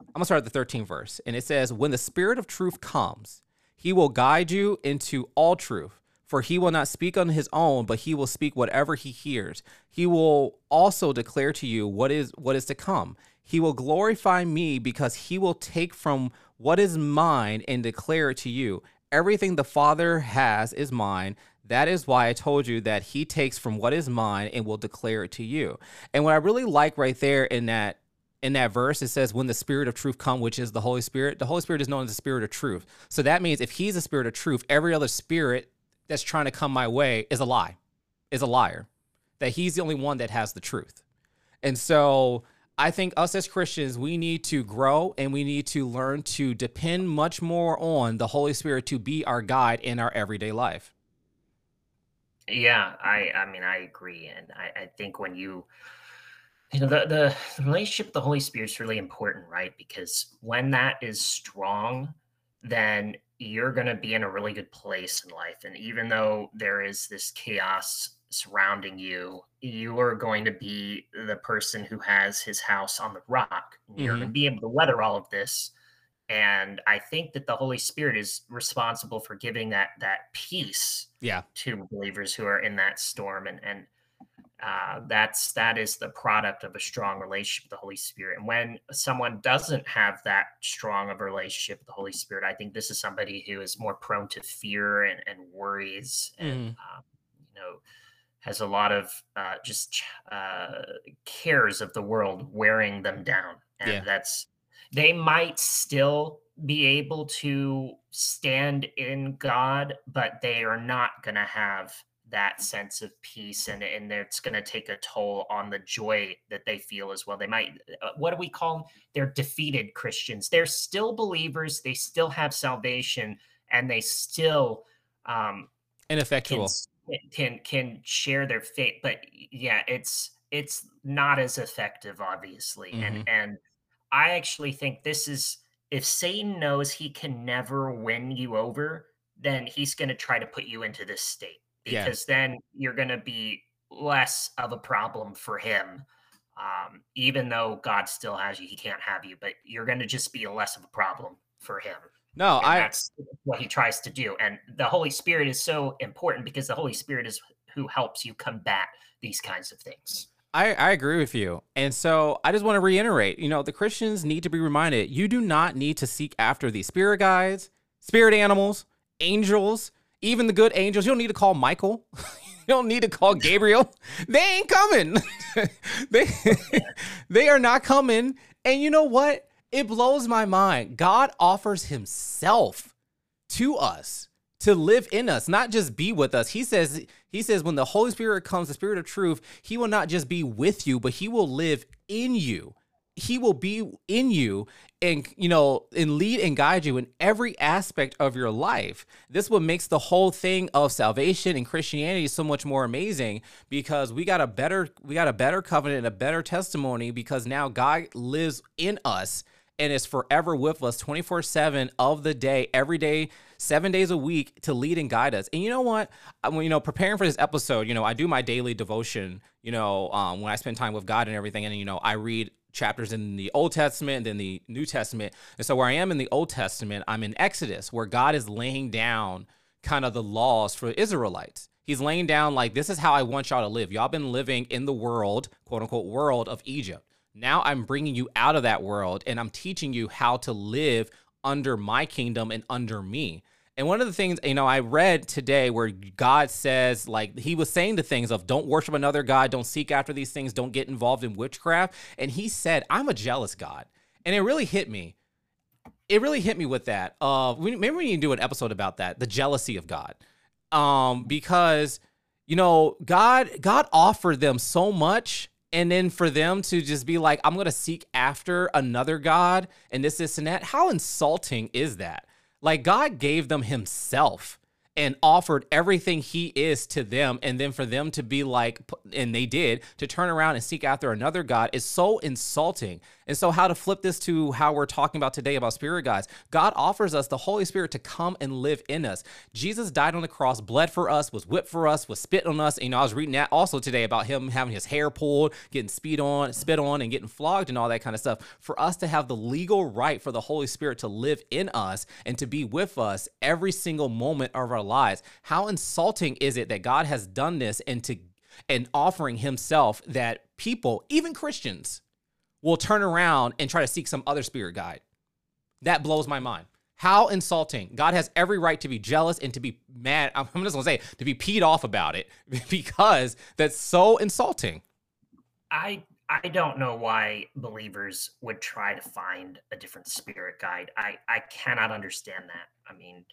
I'm going to start at the 13th verse. And it says, When the Spirit of truth comes, he will guide you into all truth for he will not speak on his own, but he will speak whatever he hears. He will also declare to you what is what is to come. He will glorify me because he will take from what is mine and declare it to you. Everything the Father has is mine. That is why I told you that he takes from what is mine and will declare it to you. And what I really like right there in that in that verse, it says, when the spirit of truth come, which is the Holy Spirit, the Holy Spirit is known as the spirit of truth. So that means if he's a spirit of truth, every other spirit that's trying to come my way is a lie, is a liar, that he's the only one that has the truth. And so I think us as Christians, we need to grow and we need to learn to depend much more on the Holy Spirit to be our guide in our everyday life. Yeah, I I mean I agree. And I, I think when you you know the, the the relationship with the Holy Spirit is really important, right? Because when that is strong, then you're going to be in a really good place in life. And even though there is this chaos surrounding you, you are going to be the person who has his house on the rock. Mm-hmm. You're going to be able to weather all of this. And I think that the Holy Spirit is responsible for giving that that peace yeah. to believers who are in that storm. And and uh, that's that is the product of a strong relationship with the Holy Spirit. And when someone doesn't have that strong of a relationship with the Holy Spirit, I think this is somebody who is more prone to fear and, and worries, and mm. um, you know, has a lot of uh, just uh, cares of the world wearing them down. And yeah. that's they might still be able to stand in God, but they are not going to have that sense of peace and and it's going to take a toll on the joy that they feel as well. They might uh, what do we call them they're defeated christians. They're still believers they still have salvation and they still um ineffectual. can can, can share their faith but yeah it's it's not as effective obviously mm-hmm. and and i actually think this is if satan knows he can never win you over then he's going to try to put you into this state because yeah. then you're going to be less of a problem for him. Um, even though God still has you, he can't have you, but you're going to just be less of a problem for him. No, and I. That's what he tries to do, and the Holy Spirit is so important because the Holy Spirit is who helps you combat these kinds of things. I, I agree with you. And so I just want to reiterate, you know, the Christians need to be reminded you do not need to seek after these spirit guides, spirit animals, angels, even the good angels. You don't need to call Michael. [LAUGHS] you don't need to call Gabriel. They ain't coming. [LAUGHS] they [LAUGHS] they are not coming. And you know what? It blows my mind. God offers himself to us to live in us, not just be with us. He says he says when the Holy Spirit comes, the Spirit of truth, he will not just be with you, but he will live in you he will be in you and you know and lead and guide you in every aspect of your life. This what makes the whole thing of salvation and christianity so much more amazing because we got a better we got a better covenant and a better testimony because now god lives in us and is forever with us 24 7 of the day every day seven days a week to lead and guide us. And you know what? When you know preparing for this episode you know i do my daily devotion you know um, when i spend time with god and everything and you know i read chapters in the Old Testament and then the New Testament. And so where I am in the Old Testament, I'm in Exodus, where God is laying down kind of the laws for Israelites. He's laying down like this is how I want y'all to live. Y'all been living in the world, quote unquote, world of Egypt. Now I'm bringing you out of that world and I'm teaching you how to live under my kingdom and under me. And one of the things, you know, I read today where God says, like, he was saying the things of don't worship another God, don't seek after these things, don't get involved in witchcraft. And he said, I'm a jealous God. And it really hit me. It really hit me with that. Uh, maybe we need to do an episode about that, the jealousy of God. Um, because, you know, God, God offered them so much and then for them to just be like i'm going to seek after another god and this this and that how insulting is that like God gave them himself. And offered everything he is to them and then for them to be like and they did to turn around and seek after another god is so insulting. And so how to flip this to how we're talking about today about spirit guides. God offers us the holy spirit to come and live in us. Jesus died on the cross bled for us was whipped for us was spit on us. And, you know i was reading that also today about him having his hair pulled getting speed on spit on and getting flogged and all that kind of stuff. For us to have the legal right for the holy spirit to live in us and to be with us every single moment of our lives. How insulting is it that God has done this and to and offering himself that people, even Christians, will turn around and try to seek some other spirit guide. That blows my mind. How insulting. God has every right to be jealous and to be mad. [LAUGHS] I'm just gonna say to be peed off about it [LAUGHS] because that's so insulting. I I don't know why believers would try to find a different spirit guide. I I cannot understand that. I mean,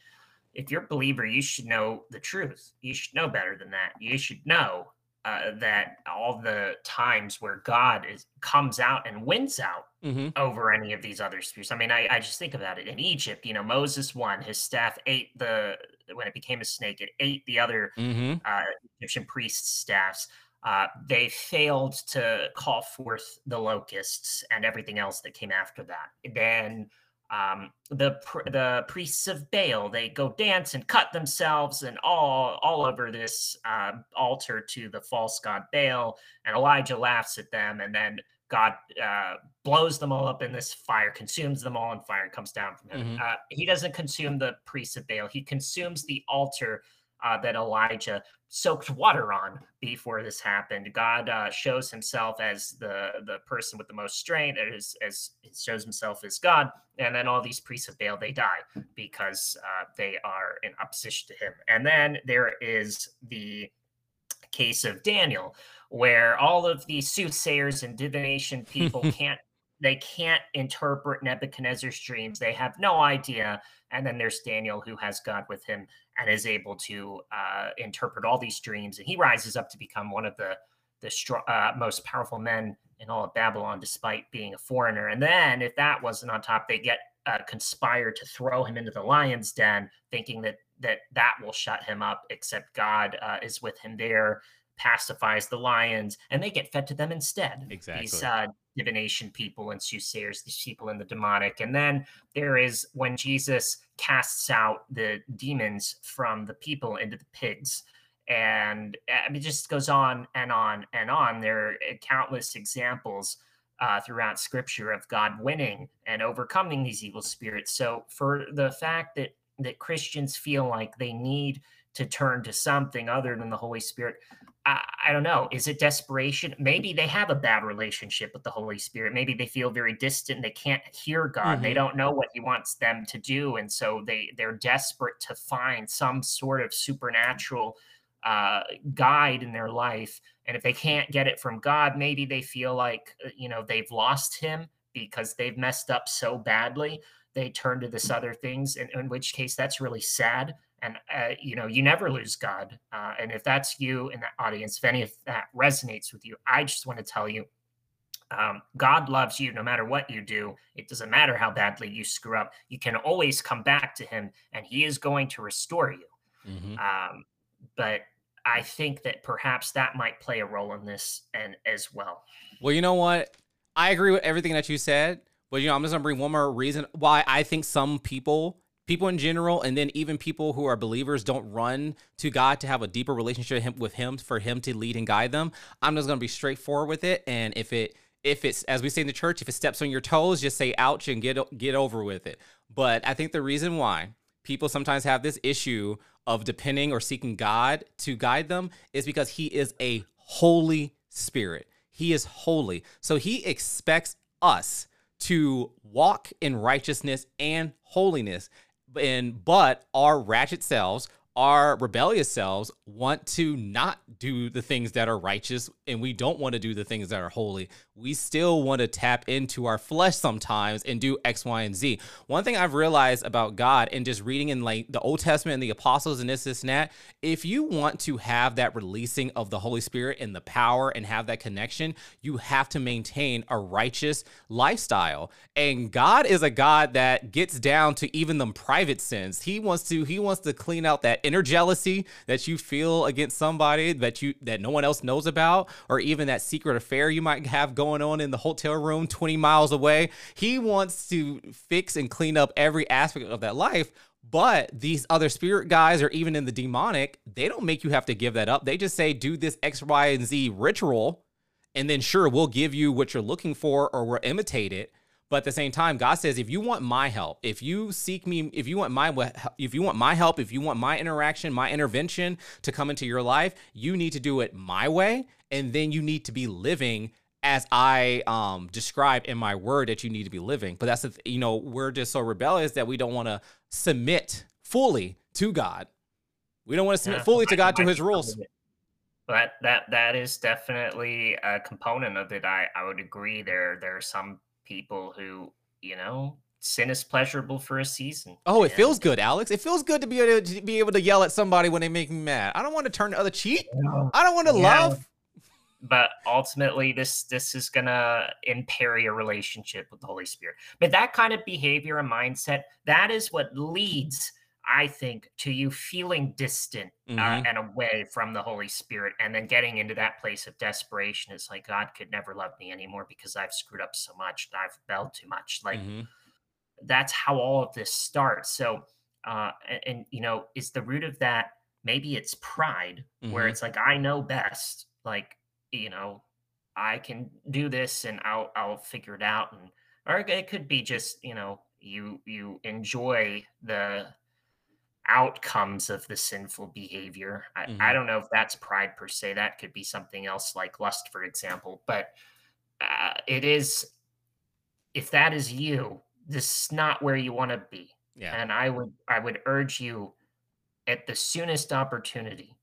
if you're a believer, you should know the truth. You should know better than that. You should know uh, that all the times where God is comes out and wins out mm-hmm. over any of these other spirits. I mean, I, I just think about it in Egypt. You know, Moses won. His staff ate the when it became a snake. It ate the other mm-hmm. uh, Egyptian priests' staffs. Uh, they failed to call forth the locusts and everything else that came after that. Then um, the the priests of Baal they go dance and cut themselves and all all over this uh, altar to the false god Baal, and Elijah laughs at them, and then God uh, blows them all up in this fire, consumes them all, and fire comes down from him. Mm-hmm. Uh, he doesn't consume the priests of Baal; he consumes the altar uh, that Elijah soaked water on before this happened. God uh, shows himself as the the person with the most strength, as as shows himself as God, and then all these priests of Baal they die because uh, they are in opposition to him. And then there is the case of Daniel, where all of these soothsayers and divination people [LAUGHS] can't they can't interpret Nebuchadnezzar's dreams. They have no idea. And then there's Daniel, who has God with him and is able to uh, interpret all these dreams. And he rises up to become one of the the uh, most powerful men in all of Babylon, despite being a foreigner. And then, if that wasn't on top, they get uh, conspired to throw him into the lion's den, thinking that that that will shut him up. Except God uh, is with him there, pacifies the lions, and they get fed to them instead. Exactly. These uh, divination people and soothsayers, these people in the demonic. And then there is when Jesus casts out the demons from the people into the pigs. And I mean, it just goes on and on and on. There are countless examples uh, throughout scripture of God winning and overcoming these evil spirits. So for the fact that that Christians feel like they need to turn to something other than the Holy Spirit, I, I, don't know. Is it desperation? Maybe they have a bad relationship with the Holy Spirit. Maybe they feel very distant. They can't hear God. Mm-hmm. They don't know what He wants them to do, and so they they're desperate to find some sort of supernatural uh, guide in their life. And if they can't get it from God, maybe they feel like uh, you know they've lost Him because they've messed up so badly. They turn to this other things, in, in which case that's really sad and uh, you know you never lose god uh, and if that's you in that audience if any of that resonates with you i just want to tell you um, god loves you no matter what you do. It doesn't matter how badly you screw up. You can always come back to him and he is going to restore you. Mm-hmm. um, but i think that perhaps that might play a role in this and as well. Well you know what? I agree with everything that you said but you know i'm just gonna bring one more reason why i think some people people in general and then even people who are believers don't run to God to have a deeper relationship with him for him to lead and guide them. I'm just going to be straightforward with it and if it if it's as we say in the church if it steps on your toes just say ouch and get get over with it. But I think the reason why people sometimes have this issue of depending or seeking God to guide them is because he is a holy spirit. He is holy. So he expects us to walk in righteousness and holiness and but our ratchet selves our rebellious selves want to not do the things that are righteous and we don't want to do the things that are holy. We still want to tap into our flesh sometimes and do X, Y, and Z. One thing I've realized about God and just reading in like the Old Testament and the apostles and this, this, and that, if you want to have that releasing of the Holy Spirit and the power and have that connection, you have to maintain a righteous lifestyle. And God is a God that gets down to even the private sins. He wants to, he wants to clean out that inner jealousy that you feel against somebody that you that no one else knows about, or even that secret affair you might have going on in the hotel room 20 miles away. He wants to fix and clean up every aspect of that life. But these other spirit guys, or even in the demonic, they don't make you have to give that up. They just say, do this X, Y, and Z ritual, and then sure, we'll give you what you're looking for, or we'll imitate it. But at the same time, God says, if you want my help, if you seek me, if you want my if you want my help, if you want my interaction, my intervention to come into your life, you need to do it my way, and then you need to be living as I um described in my word that you need to be living. But that's the you know we're just so rebellious that we don't want to submit fully to God. We don't want to submit yeah, fully to God to His rules. But that that is definitely a component of it. I I would agree. There there are some people who, you know, sin is pleasurable for a season. Oh, it feels good, Alex. It feels good to be able to be able to yell at somebody when they make me mad. I don't want to turn the other cheek. I don't want to yeah. love. But ultimately, this this is gonna impair your relationship with the Holy Spirit. But that kind of behavior and mindset, that is what leads I think, to you feeling distant uh, mm-hmm. uh, and away from the Holy Spirit, and then getting into that place of desperation. It's like God could never love me anymore because I've screwed up so much, I've rebelled too much. Like mm-hmm. that's how all of this starts. So, uh, and, and, you know, is the root of that maybe it's pride, mm-hmm. where it's like I know best, like you know, I can do this and I'll I'll figure it out, and or it could be just you know you you enjoy the outcomes of the sinful behavior. I, mm-hmm. I, don't know if that's pride per se. That could be something else like lust, for example. But uh, it is, if that is you, this is not where you want to be. Yeah. And I would, I would urge you at the soonest opportunity,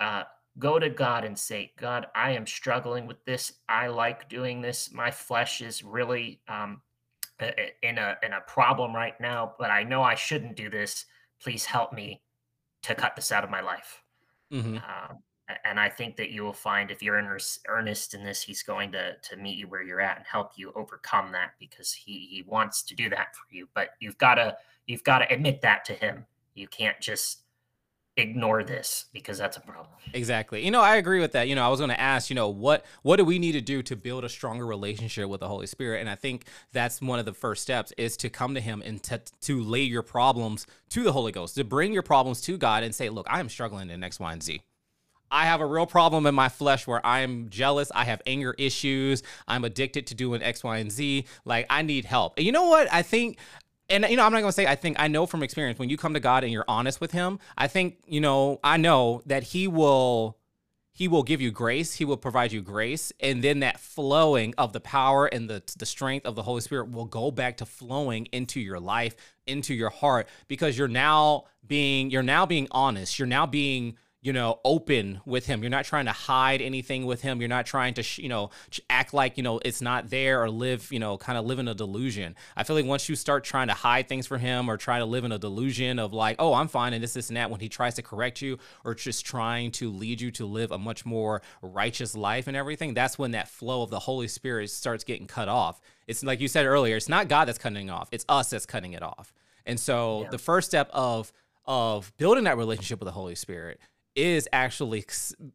uh, go to God and say, God, I am struggling with this. I like doing this. My flesh is really um, in a in a problem right now, but I know I shouldn't do this please help me to cut this out of my life. Mm-hmm. Um, and I think that you will find if you're in earnest in this, he's going to to meet you where you're at and help you overcome that because he he wants to do that for you. But you've got to you've got to admit that to him. You can't just ignore this because that's a problem. Exactly. You know, I agree with that. You know, I was going to ask, you know, what what do we need to do to build a stronger relationship with the Holy Spirit? And I think that's one of the first steps is to come to him and to, to lay your problems to the Holy Ghost, to bring your problems to God and say, "Look, I am struggling in X, Y, and Z." I have a real problem in my flesh where I'm jealous. I have anger issues. I'm addicted to doing X, Y, and Z. Like, I need help. And you know what? I think and you know, I'm not gonna say I think I know from experience when you come to God and you're honest with Him. I think you know I know that He will He will give you grace. He will provide you grace, and then that flowing of the power and the the strength of the Holy Spirit will go back to flowing into your life, into your heart, because you're now being you're now being honest. You're now being you know, open with him. You're not trying to hide anything with him. You're not trying to, sh- you know, act like, you know, it's not there or live, you know, kind of live in a delusion. I feel like once you start trying to hide things from him or try to live in a delusion of like, oh, I'm fine and this, this, and that, when he tries to correct you or just trying to lead you to live a much more righteous life and everything, that's when that flow of the Holy Spirit starts getting cut off. It's like you said earlier, it's not God that's cutting off, it's us that's cutting it off. And so yeah. the first step of, of building that relationship with the Holy Spirit is actually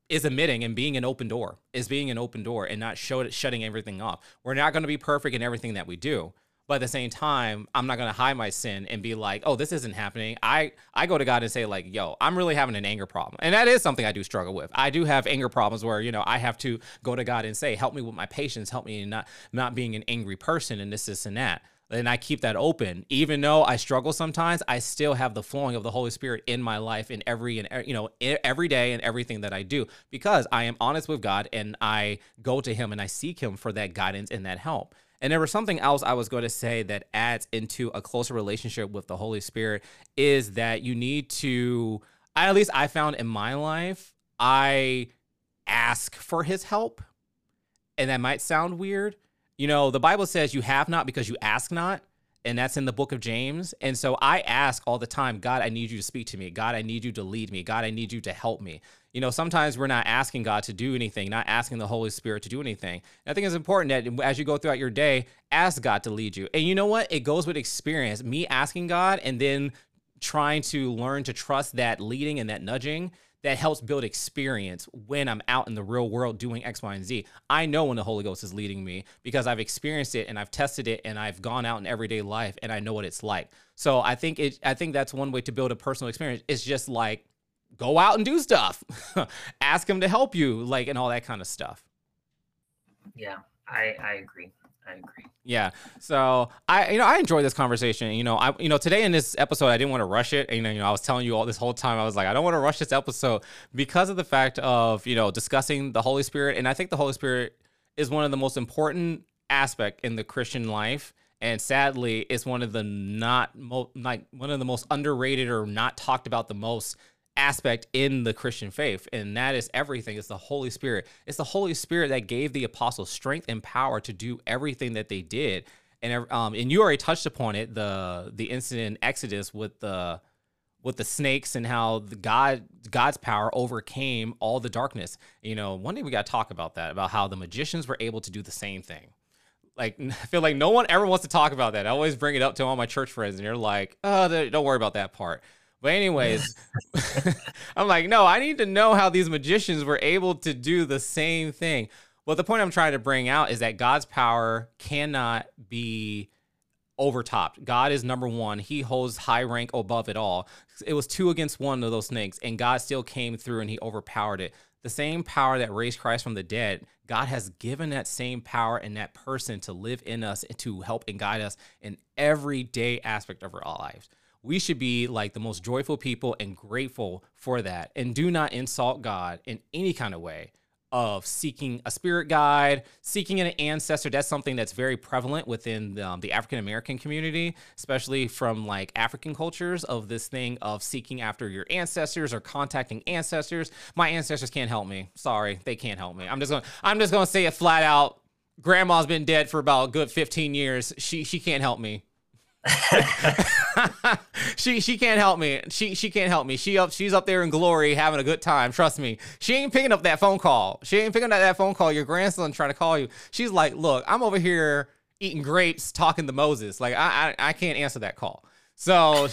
is admitting and being an open door is being an open door and not show, shutting everything off. We're not going to be perfect in everything that we do but at the same time i'm not going to hide my sin and be like oh this isn't happening. I i go to god and say like yo i'm really having an anger problem. And that is something i do struggle with. I do have anger problems where you know i have to go to god and say help me with my patience. Help me in not not being an angry person and this this and that and I keep that open. Even though I struggle sometimes, I still have the flowing of the Holy Spirit in my life in every and you know every day and everything that I do because I am honest with God and I go to Him and I seek Him for that guidance and that help. And there was something else I was going to say that adds into a closer relationship with the Holy Spirit is that you need to, at least I found in my life, I ask for His help. And that might sound weird, you know, the Bible says you have not because you ask not. And that's in the book of James. And so I ask all the time, God, I need you to speak to me. God, I need you to lead me. God, I need you to help me. You know, sometimes we're not asking God to do anything, not asking the Holy Spirit to do anything. And I think it's important that as you go throughout your day, ask God to lead you. And you know what? It goes with experience. Me asking God and then trying to learn to trust that leading and that nudging that helps build experience when I'm out in the real world doing X, Y, and Z. I know when the Holy Ghost is leading me because I've experienced it and I've tested it and I've gone out in everyday life and I know what it's like. So I think it I think that's one way to build a personal experience. It's just like go out and do stuff. [LAUGHS] Ask him to help you, like and all that kind of stuff. Yeah, I, I agree. I agree. Yeah. So I, you know, I enjoy this conversation. You know, I, you know, today in this episode, I didn't want to rush it. And, you know, you know, I was telling you all this whole time, I was like, I don't want to rush this episode because of the fact of, you know, discussing the Holy Spirit. And I think the Holy Spirit is one of the most important aspect in the Christian life. And sadly, it's one of the not mo- like one of the most underrated or not talked about the most aspect in the Christian faith, and that is everything. It's the Holy Spirit. It's the Holy Spirit that gave the apostles strength and power to do everything that they did. And um, and you already touched upon it the the incident in Exodus with the with the snakes and how the God God's power overcame all the darkness. You know, one day we got to talk about that about how the magicians were able to do the same thing. Like [LAUGHS] I feel like no one ever wants to talk about that. I always bring it up to all my church friends, and they're like, "Oh, don't worry about that part." But anyways, [LAUGHS] I'm like, no, I need to know how these magicians were able to do the same thing. Well, the point I'm trying to bring out is that God's power cannot be overtopped. God is number one. He holds high rank above it all. It was two against one of those snakes, and God still came through and he overpowered it. The same power that raised Christ from the dead, God has given that same power and that person to live in us and to help and guide us in every day aspect of our lives we should be like the most joyful people and grateful for that and do not insult God in any kind of way of seeking a spirit guide, seeking an ancestor. That's something that's very prevalent within the, um, the African American community, especially from like African cultures of this thing of seeking after your ancestors or contacting ancestors. My ancestors can't help me. Sorry, they can't help me. I'm just going I'm just going to say it flat out. Grandma's been dead for about a good 15 years. She she can't help me. [LAUGHS] she she can't help me. She she can't help me. She up she's up there in glory having a good time. Trust me. She ain't picking up that phone call. She ain't picking up that phone call. Your grandson trying to call you. She's like, look, I'm over here eating grapes, talking to Moses. Like I I, I can't answer that call. So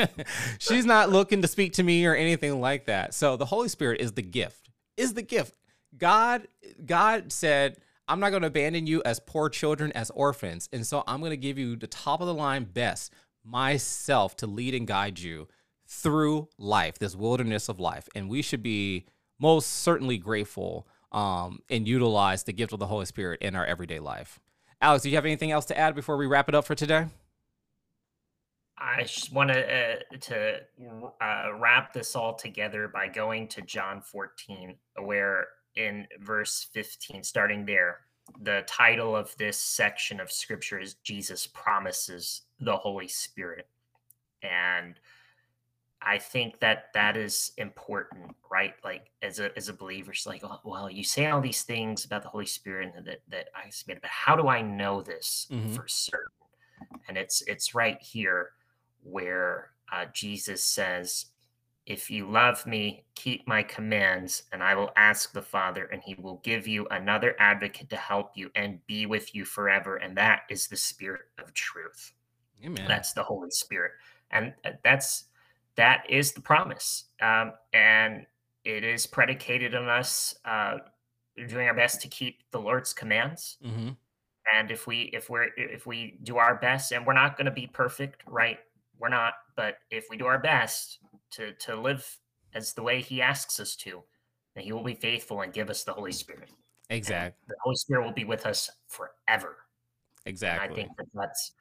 [LAUGHS] she's not looking to speak to me or anything like that. So the Holy Spirit is the gift. Is the gift. God God said I'm not going to abandon you as poor children, as orphans. And so I'm going to give you the top of the line best, myself, to lead and guide you through life, this wilderness of life. And we should be most certainly grateful um, and utilize the gift of the Holy Spirit in our everyday life. Alex, do you have anything else to add before we wrap it up for today? I just want to uh, to uh, wrap this all together by going to John 14, where in verse 15, starting there. The title of this section of scripture is Jesus promises the Holy Spirit. And I think that that is important, right? Like as a as a believer, it's like, oh, well, you say all these things about the Holy Spirit and that that I submit, but how do I know this mm-hmm. for certain? And it's it's right here where uh, Jesus says, if you love me, keep my commands, and I will ask the Father, and he will give you another advocate to help you and be with you forever. And that is the Spirit of truth. Amen. That's the Holy Spirit. And uh, that's that is the promise. Um, and it is predicated on us uh, doing our best to keep the Lord's commands. Mm-hmm. And if we if we're if we do our best, and we're not going to be perfect, right? We're not, but if we do our best, to to live as the way he asks us to, then he will be faithful and give us the Holy Spirit. Exactly. And the Holy Spirit will be with us forever. Exactly. And I think that that's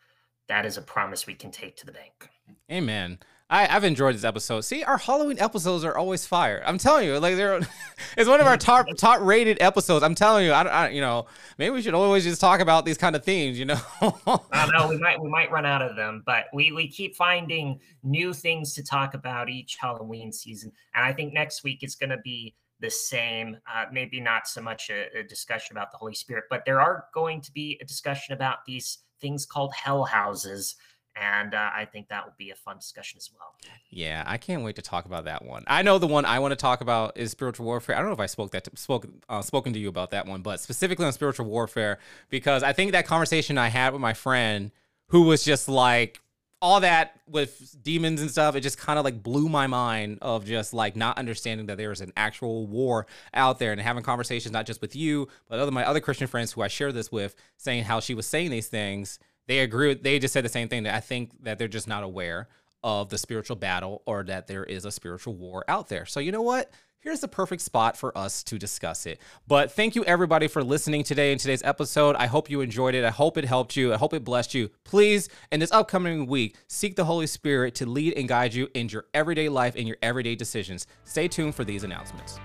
that is a promise we can take to the bank. Amen. I, have enjoyed this episode. See, our Halloween episodes are always fire. I'm telling you, like they're [LAUGHS] it's one of our top [LAUGHS] top rated episodes. I'm telling you, I, I you know maybe we should always just talk about these kind of themes. You know, I know we might we might run out of them, but we we keep finding new things to talk about each Halloween season, and I think next week it's going to be the same. Uh, maybe not so much a, a discussion about the Holy Spirit, but there are going to be a discussion about these things called hell houses and uh, I think that will be a fun discussion as well. Yeah, I can't wait to talk about that one. I know the one I want to talk about is spiritual warfare. I don't know if I spoke that to, spoke uh, spoken to you about that one, but specifically on spiritual warfare because I think that conversation I had with my friend who was just like all that with demons and stuff, it just kind of like blew my mind of just like not understanding that there is an actual war out there and having conversations not just with you, but other my other Christian friends who I share this with, saying how she was saying these things. They agree. With, they just said the same thing. That I think that they're just not aware of the spiritual battle or that there is a spiritual war out there. So you know what? here's the perfect spot for us to discuss it. But thank you everybody for listening today in today's episode. I hope you enjoyed it. I hope it helped you. I hope it blessed you. Please, in this upcoming week, seek the Holy Spirit to lead and guide you in your everyday life and your everyday decisions. Stay tuned for these announcements.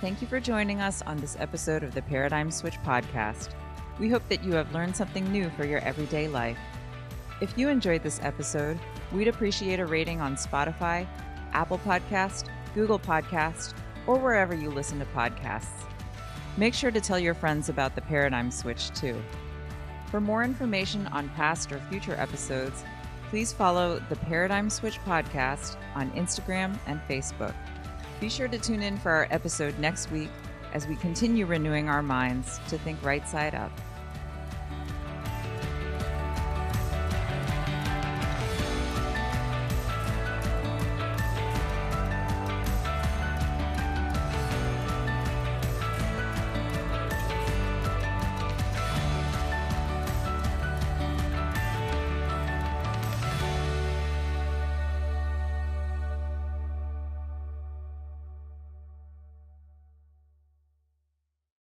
Thank you for joining us on this episode of the Paradigm Switch podcast. We hope that you have learned something new for your everyday life. If you enjoyed this episode, we'd appreciate a rating on Spotify, Apple Podcast, Google Podcast, or wherever you listen to podcasts. Make sure to tell your friends about the Paradigm Switch too. For more information on past or future episodes, please follow the Paradigm Switch podcast on Instagram and Facebook. Be sure to tune in for our episode next week as we continue renewing our minds to think right side up.